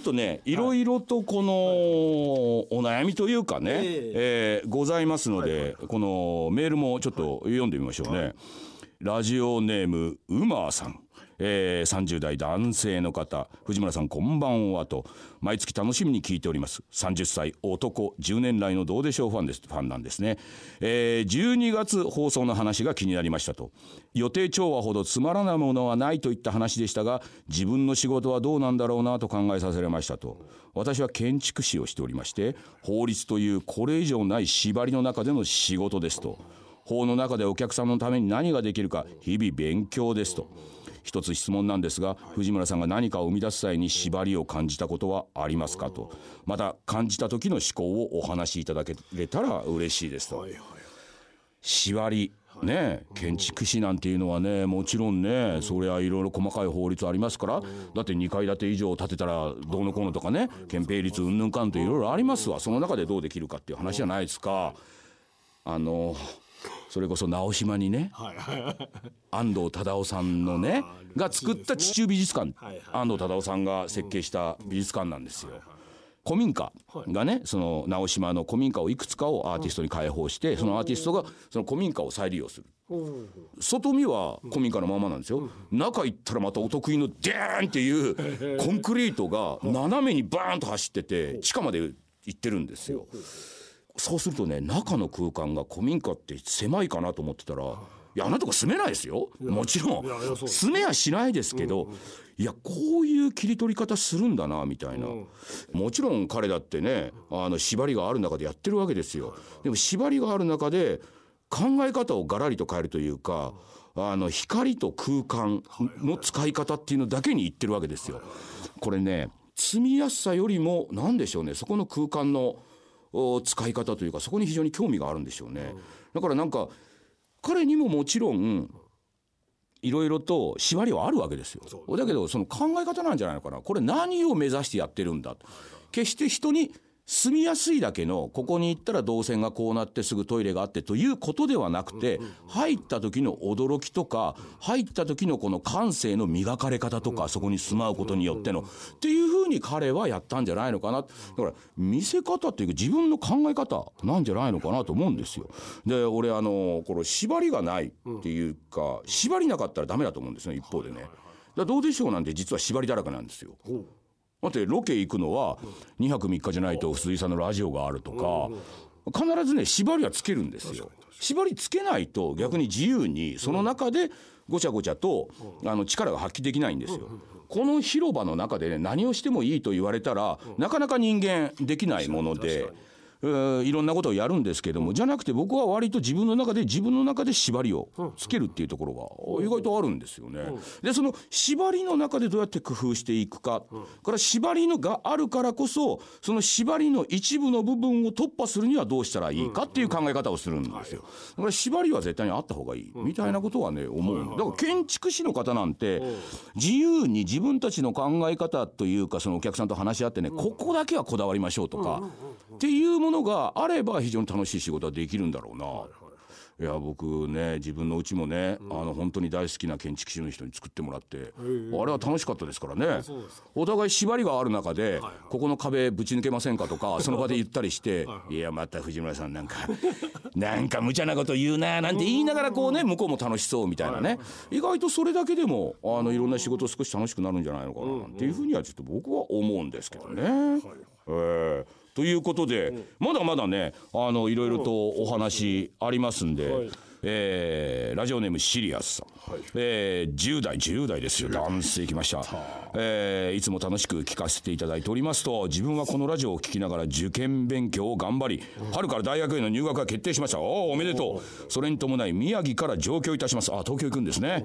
っとねいろいろとこのお悩みというかね、えーございますので、このメールもちょっと読んでみましょうね。ラジオネームうまーさん。えー、30代男性の方藤村さんこんばんはと。毎月楽しみに聞いております。30歳男。10年来のどうでしょうファンです。ファンなんですね、えー、12月放送の話が気になりましたと。予定調和ほどつまらないものはないといった話でしたが自分の仕事はどうなんだろうなと考えさせられましたと。私は建築士をしておりまして法律というこれ以上ない縛りの中での仕事ですと。法の中でお客さんのために何ができるか日々勉強ですと。一つ質問なんですが藤村さんが何かを生み出す際に縛りを感じたことはありますかと。また感じた時の思考をお話しいただけれたら嬉しいですと。縛りね建築士なんていうのはねもちろんねそれはいろいろ細かい法律ありますからだって2階建て以上建てたらどうのこうのとかね憲兵率うんぬんかんといろいろありますわ。その中でどうできるかっていう話じゃないですか。あのそれこそ直島にね安藤忠雄さんのねが作った地中美術館。安藤忠雄さんが設計した美術館なんですよ。古民家がねその直島の古民家をいくつかをアーティストに開放してそのアーティストがその古民家を再利用する。外見は古民家のままなんですよ。中行ったらまたお得意のデーンっていう コンクリートが斜めにバーンと走ってて地下まで行ってるんですよ。そうするとね中の空間が古民家って狭いかなと思ってたらい。やあなたが住めないですよ。もちろん。住めやしないですけど、いやこういう切り取り方するんだなみたいな、もちろん彼だってねあの縛りがある中でやってるわけですよ。でも縛りがある中で考え方をガラリと変えるというかあの光と空間の使い方っていうのだけに言ってるわけですよ。これね住みやすさよりも何でしょうねそこの空間の使い方というかそこに非常に興味があるんでしょうね。だからなんか彼にももちろんいろいろと縛りはあるわけですよ。だけどその考え方なんじゃないのかな。これ何を目指してやってるんだ。決して人に住みやすいだけのここに行ったら動線がこうなってすぐトイレがあってということではなくて入った時の驚きとか入った時のこの感性の磨かれ方とかそこに住まうことによってのっていうふうに彼はやったんじゃないのかな。だから見せ方っていうか自分の考え方なんじゃないのかなと思うんですよ。で俺あのこの縛りがないっていうか縛りなかったらダメだと思うんですね一方でね。だどうでしょうなんて実は縛りだらけなんですよ。だってロケ行くのは2泊3日じゃないと鈴井さんのラジオがあるとか必ずね縛りはつけるんですよ。縛りつけないと逆に自由にその中でごちゃごちゃとあの力が発揮できないんですよ。この広場の中でね何をしてもいいと言われたらなかなか人間できないもので。いろんなことをやるんですけどもじゃなくて僕は割と自分の中で自分の中で縛りをつけるっていうところが意外とあるんですよね。でその縛りの中でどうやって工夫していくかから縛りのがあるからこそその縛りの一部の部分を突破するにはどうしたらいいかっていう考え方をするんですよ。だから縛りは絶対にあった方がいいみたいなことはね思うだから建築士の方なんて自由に自分たちの考え方というかそのお客さん。と話し合ってねここだけはこだわりましょうとかっていうものがあれば非常に楽しい仕事はできるんだろうな。いや僕ね自分のうちもね、あの本当に大好きな建築士の人に作ってもらって、あれは楽しかったですからね。お互い縛りがある中で、ここの壁ぶち抜けませんかとか その場で言ったりして「いやまた藤村さんなんか なんか無茶なこと言うな」なんて言いながらこうね向こうも楽しそうみたいなね、意外とそれだけでもあのいろんな仕事少し楽しくなるんじゃないのかななんていうふうにはちょっと僕は思うんですけどね。えーということで、まだまだねあのいろいろとお話ありますんで、えーラジオネームシリアスさん、えー10代10代ですよ。男性来ました、えーいつも楽しく聞かせていただいておりますと自分はこのラジオを聞きながら受験勉強を頑張り春から大学への入学が決定しました。おーおめでとう。それに伴い宮城から上京いたします。あ東京行くんですね。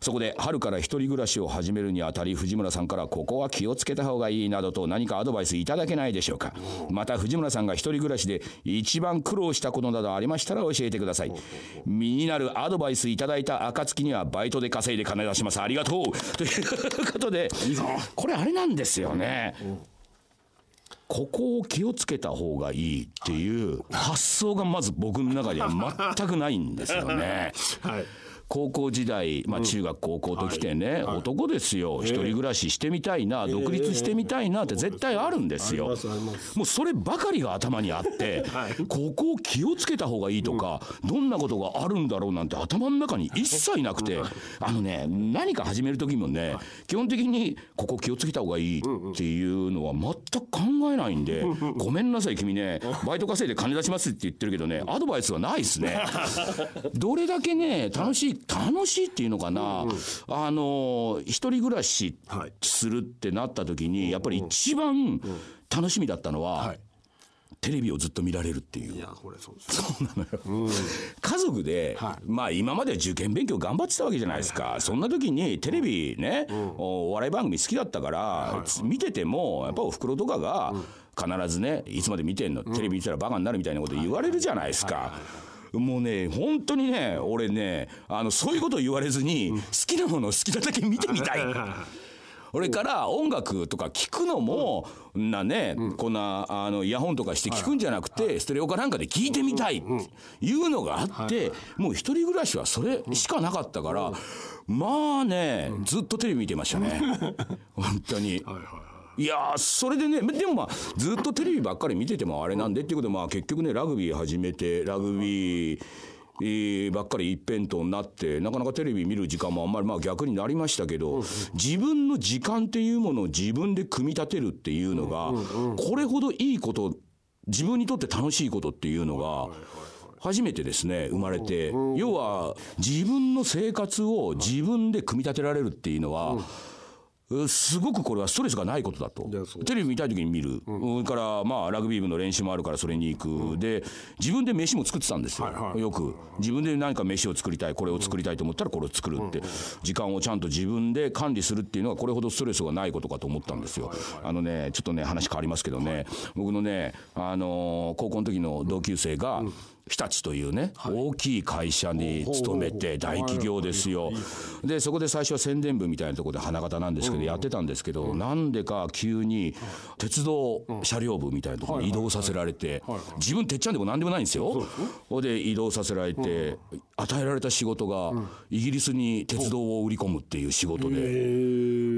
そこで春から一人暮らしを始めるにあたり藤村さんからここは気をつけた方がいいなどと何かアドバイスいただけないでしょうか。また藤村さんが一人暮らしで一番苦労したことなどありましたら教えてください身になるアドバイスいただいた暁にはバイトで稼いで金出します。ありがとう。ということで。これあれなんですよね。ここを気をつけた方がいいっていう発想がまず僕の中では全くないんですよね。はい。高校時代、まあ、中学高校ときてね、男ですよ。一人暮らししてみたいな、独立してみたいなって絶対あるんですよ。もうそればかりが頭にあって、ここを気をつけた方がいいとか、どんなことがあるんだろうなんて頭の中に一切なくて、あのね何か始める時もね、基本的にここ気をつけた方がいいっていうのは全く考えないんで、ごめんなさい君ね。バイト稼いで金出しますって言ってるけどねアドバイスはないですね。どれだけね楽しい楽しいっていうのかな、うんうん、あの一人暮らしするってなった時にやっぱり一番楽しみだったのは、はい。テレビをずっと見られるっていう。いや、これそうそうなのよ。うん、家族で、はい、まあ今まで受験勉強頑張ってたわけじゃないですか。はいはいはい、そんな時にテレビね、うん、お笑い番組好きだったから、はいはい、見てても、やっぱお袋とかが、必ずね、いつまで見てんの、テレビ見てたらバカになるみたいなこと言われるじゃないですか。もうね本当にね俺ねあのそういうこと言われずに好きなもの好きなだけ見てみたい。それから音楽とか聞くのも、なね、こんなあのイヤホンとかして聞くんじゃなくて、ステレオかなんかで聞いてみたいっていうのがあって、もう一人暮らしはそれしかなかったから、まあね、ずっとテレビ見てましたね。本当に。いやそれでねでもまあずっとテレビばっかり見ててもあれなんでっていうことでまあ結局ねラグビー始めてラグビーばっかり一辺倒になってなかなかテレビ見る時間もあんまりまあ逆になりましたけど自分の時間っていうものを自分で組み立てるっていうのがこれほどいいこと自分にとって楽しいことっていうのが初めてですね生まれて要は自分の生活を自分で組み立てられるっていうのは。すごくこれはストレスがないことだと。テレビ見たい時に見る、うん、からまあラグビー部の練習もあるからそれに行く、うん、で自分で飯も作ってたんですよ、はいはい、よく。自分で何か飯を作りたい。これを作りたいと思ったらこれを作るって、うん、時間をちゃんと自分で管理するっていうのはこれほどストレスがないことかと思ったんですよ、はいはい。はい、あのねちょっとね話変わりますけどね、はい、僕のねあのー、高校の時の同級生が、日立というね、はい、大きい会社に勤めて大企業ですよ。でそこで最初は宣伝部みたいなところで花形なんですけどやってたんですけどなんでか急に鉄道車両部みたいなところに移動させられて自分てっちゃんでも何でもないんですよ。ほで移動させられて与えられた仕事がイギリスに鉄道を売り込むっていう仕事で。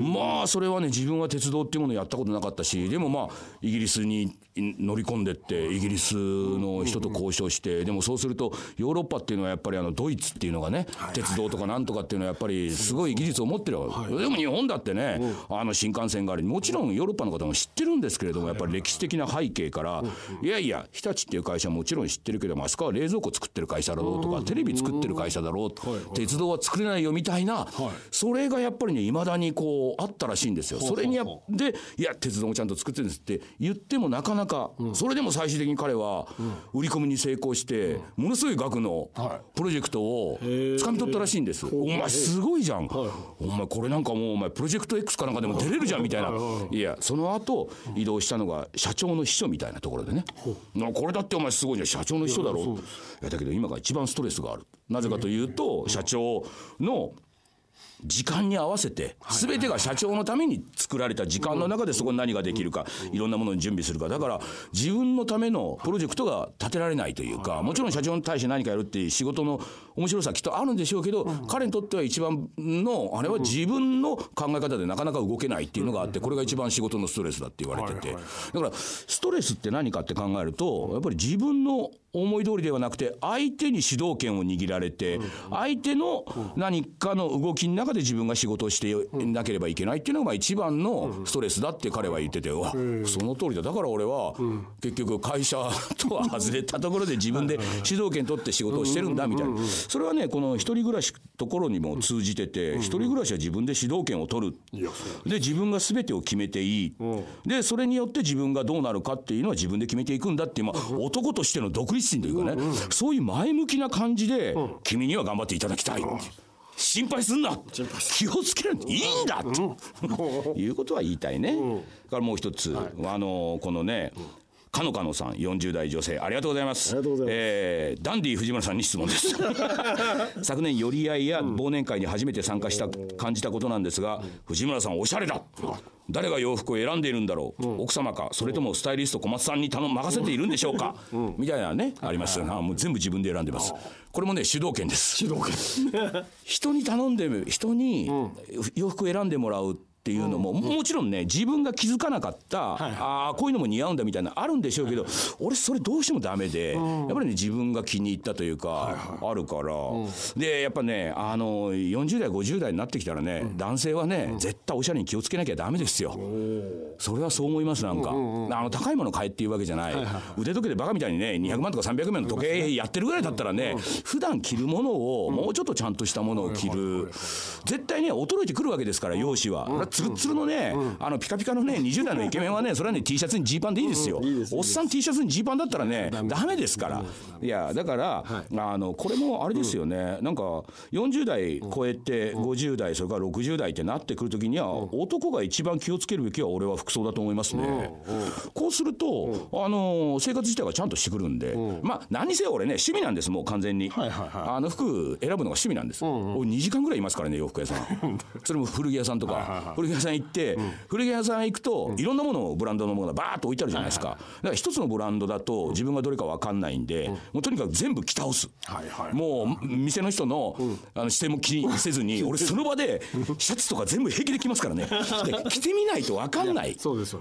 まあそれはね自分は鉄道っていうものをやったことなかったしでもまあイギリスに乗り込んでってイギリスの人と交渉してでもそうするとヨーロッパっていうのはやっぱりあのドイツっていうのがね鉄道とかなんとかっていうのはやっぱりすごい技術を持ってるわけ。でも日本だってねあの新幹線がありもちろんヨーロッパの方も知ってるんですけれどもやっぱり歴史的な背景からいやいや日立っていう会社はもちろん知ってるけどあそこは冷蔵庫作ってる会社だろうとかテレビ作ってる会社だろう鉄道は作れないよみたいな。それがやっぱりねいまだにこうあったらしいんですよ。それにやでいや鉄道もちゃんと作ってるんですって言ってもなかなかか、それでも最終的に彼は売り込みに成功して、ものすごい額のプロジェクトを掴み取ったらしいんです。お前すごいじゃん。お前これなんかもうお前プロジェクト X かなんかでも出れるじゃんみたいな。いやその後移動したのが社長の秘書みたいなところでね。これだってお前すごいじゃん。社長の秘書だろう。いやだけど今が一番ストレスがある。なぜかというと社長の時間に合わせて全てが社長のために作られた時間の中でそこに何ができるかいろんなものに準備するか。だから自分のためのプロジェクトが立てられないというかもちろん社長に対して何かやるっていう仕事の面白さきっとあるんでしょうけど彼にとっては一番のあれは自分の考え方でなかなか動けないっていうのがあってこれが一番仕事のストレスだって言われてて。だからストレスって何かって考えるとやっぱり自分の思い通りではなくて相手に主導権を握られて相手の何かの動きの中で自分が仕事をしてなければいけないっていうのが一番のストレスだって彼は言っててわその通りだ。だから俺は結局会社とは外れたところで自分で主導権取って仕事をしてるんだみたいな。それはねこの一人暮らしところにも通じてて一人暮らしは自分で主導権を取る。で自分が全てを決めていい。でそれによって自分がどうなるかっていうのは自分で決めていくんだっていうまあ男としての独立心というかね、そういう前向きな感じで、君には頑張っていただきたい。心配すんな。気をつけるいいんだということは言いたいね。からもう一つ、あのこのねかのかのさん40代女性ありがとうございます。ありがとうございます。えーダンディ藤村さんに質問です。昨年寄り合いや忘年会に初めて参加した感じたことなんですが藤村さんおしゃれだ。誰が洋服を選んでいるんだろう、奥様かそれともスタイリスト小松さんに頼任せているんでしょうか、みたいなねありますよね。もう全部自分で選んでます。これもね主導権です。主導権。人に頼んで人に洋服を選んでもらうっていうのも、もちろんね自分が気づかなかった、ああこういうのも似合うんだみたいなあるんでしょうけど、俺それどうしてもダメで、やっぱりね自分が気に入ったというか、あるから、でやっぱねあの40代50代になってきたらね、男性はね、絶対おしゃれに気をつけなきゃダメですよ。それはそう思いますなんか、あの高いもの買えっていうわけじゃない、腕時計でバカみたいにね200万とか300万の時計やってるぐらいだったらね、普段着るものをもうちょっとちゃんとしたものを着る、絶対ね衰えてくるわけですから容姿は、つるつるのね、あのピカピカのね20代のイケメンはね それはね T シャツにジーパンでいいですよ、おっさん T シャツにジーパンだったらねダメです。から。いやだから、あのこれもあれですよね、なんか40代超えて50代それから60代ってなってくる時には、男が一番気をつけるべきは俺は服装だと思いますね、こうすると、あの生活自体がちゃんとしてくるんで、まあ何にせよ俺ね趣味なんですもう完全に、あの服選ぶのが趣味なんです、俺2時間ぐらいいますからね洋服屋さん。それも古着屋さんとか古着屋さん行って、古着屋さん行くといろんなものブランドのものがバーッと置いてあるじゃないですか。だから一つのブランドだと自分がどれか分かんないんで、もうとにかく全部着倒す、もう店の人の,、あの視線も気にせずに 俺その場でシャツとか全部平気で着ますからね。で着てみないと分かんない。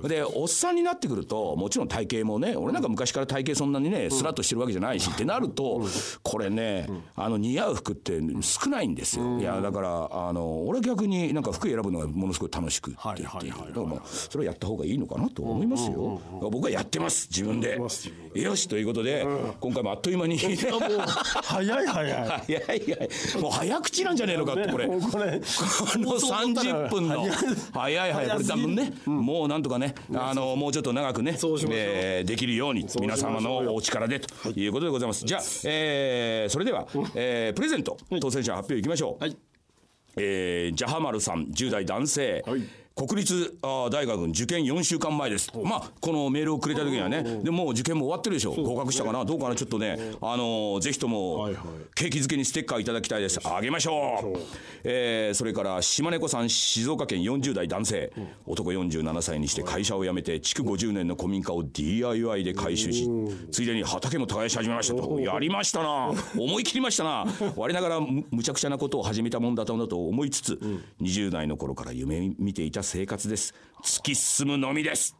でおっさんになってくるともちろん体型もね俺なんか昔から体型そんなにねスラッとしてるわけじゃないしってなるとこれねあの似合う服って少ないんですよ。いやだからあの俺逆になんか服選ぶのがものすごい楽しくってっていうはいはいはいはいだからまあそれをやった方がいいのかなと思いますよ。僕はやってます自分で。よしということで今回もあっという間に。早い早い。早い早い。もう早口なんじゃねえのかってこれ。もうこれ。この30分の。早い。早いこれ多分ねもうなんとかねあのもうちょっと長くねできるように皆様のお力でということでございます。じゃあえーそれではえープレゼント当選者発表いきましょう。はいえージャハマルさん10代男性、はい。国立大学受験4週間前です、まあこのメールをくれた時にはね、でもう受験も終わってるでしょ合格したかな？どうかな？ちょっとね、あのーぜひとも景気づけにステッカーいただきたいです。あげましょう。えーそれから島根子さん静岡県40代男性、男47歳にして会社を辞めて築50年の古民家を DIY で改修しついでに畑も耕し始めましたと。やりましたな。思い切りましたな。我ながらむむちゃくちゃなことを始めたもんだとと思いつつ、20代の頃から夢見ていた生活です。突き進むのみです。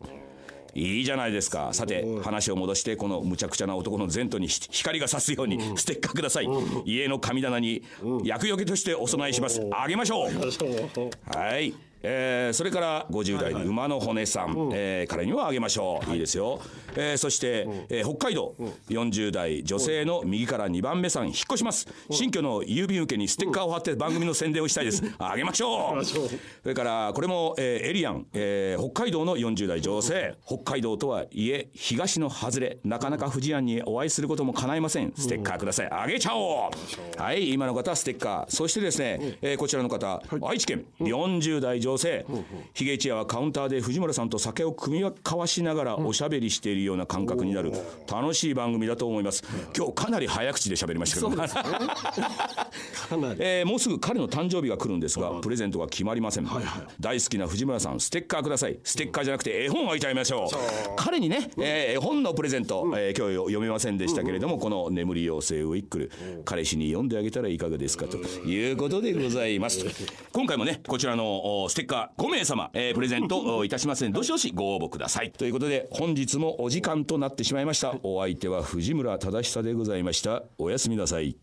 いいじゃないですか。さて話を戻してこのむちゃくちゃな男の前途にひ光が差すようにステッカーください。家の神棚に厄除けとしてお供えします。あげましょう。はいえーそれから50代の馬の骨さん、えー彼にはあげましょう、い、いですよ、えーそして、えー北海道。40代女性の右から2番目さん引っ越します。新居の郵便受けにステッカーを貼って番組の宣伝をしたいです。あげましょう。それからこれも、えーエリアン、えー北海道の40代女性。北海道とはいえ東の外れ。なかなか富士庵にお会いすることも叶いません。ステッカーください。あげちゃおう。はい。今の方はステッカー。そしてですね、えーこちらの方、愛知県。40代女性ヒゲ一夜はカウンターで藤村さんと酒を組み交わしながらおしゃべりしているような感覚になる楽しい番組だと思います。今日かなり早口で喋りましたけど かなり。えーもうすぐ彼の誕生日が来るんですがプレゼントが決まりません、大好きな藤村さんステッカーください。ステッカーじゃなくて絵本あげちゃいましょう。彼にね、えー絵本のプレゼント、えー今日読めませんでしたけれども、この「眠り妖精ウィックル」彼氏に読んであげたらいかがですかということでございます。今回もねこちらのおステッカー5名様、えープレゼント おいたしますのでどしどしご応募ください。ということで本日もお時間となってしまいました。お相手は藤村忠久でございました。おやすみなさい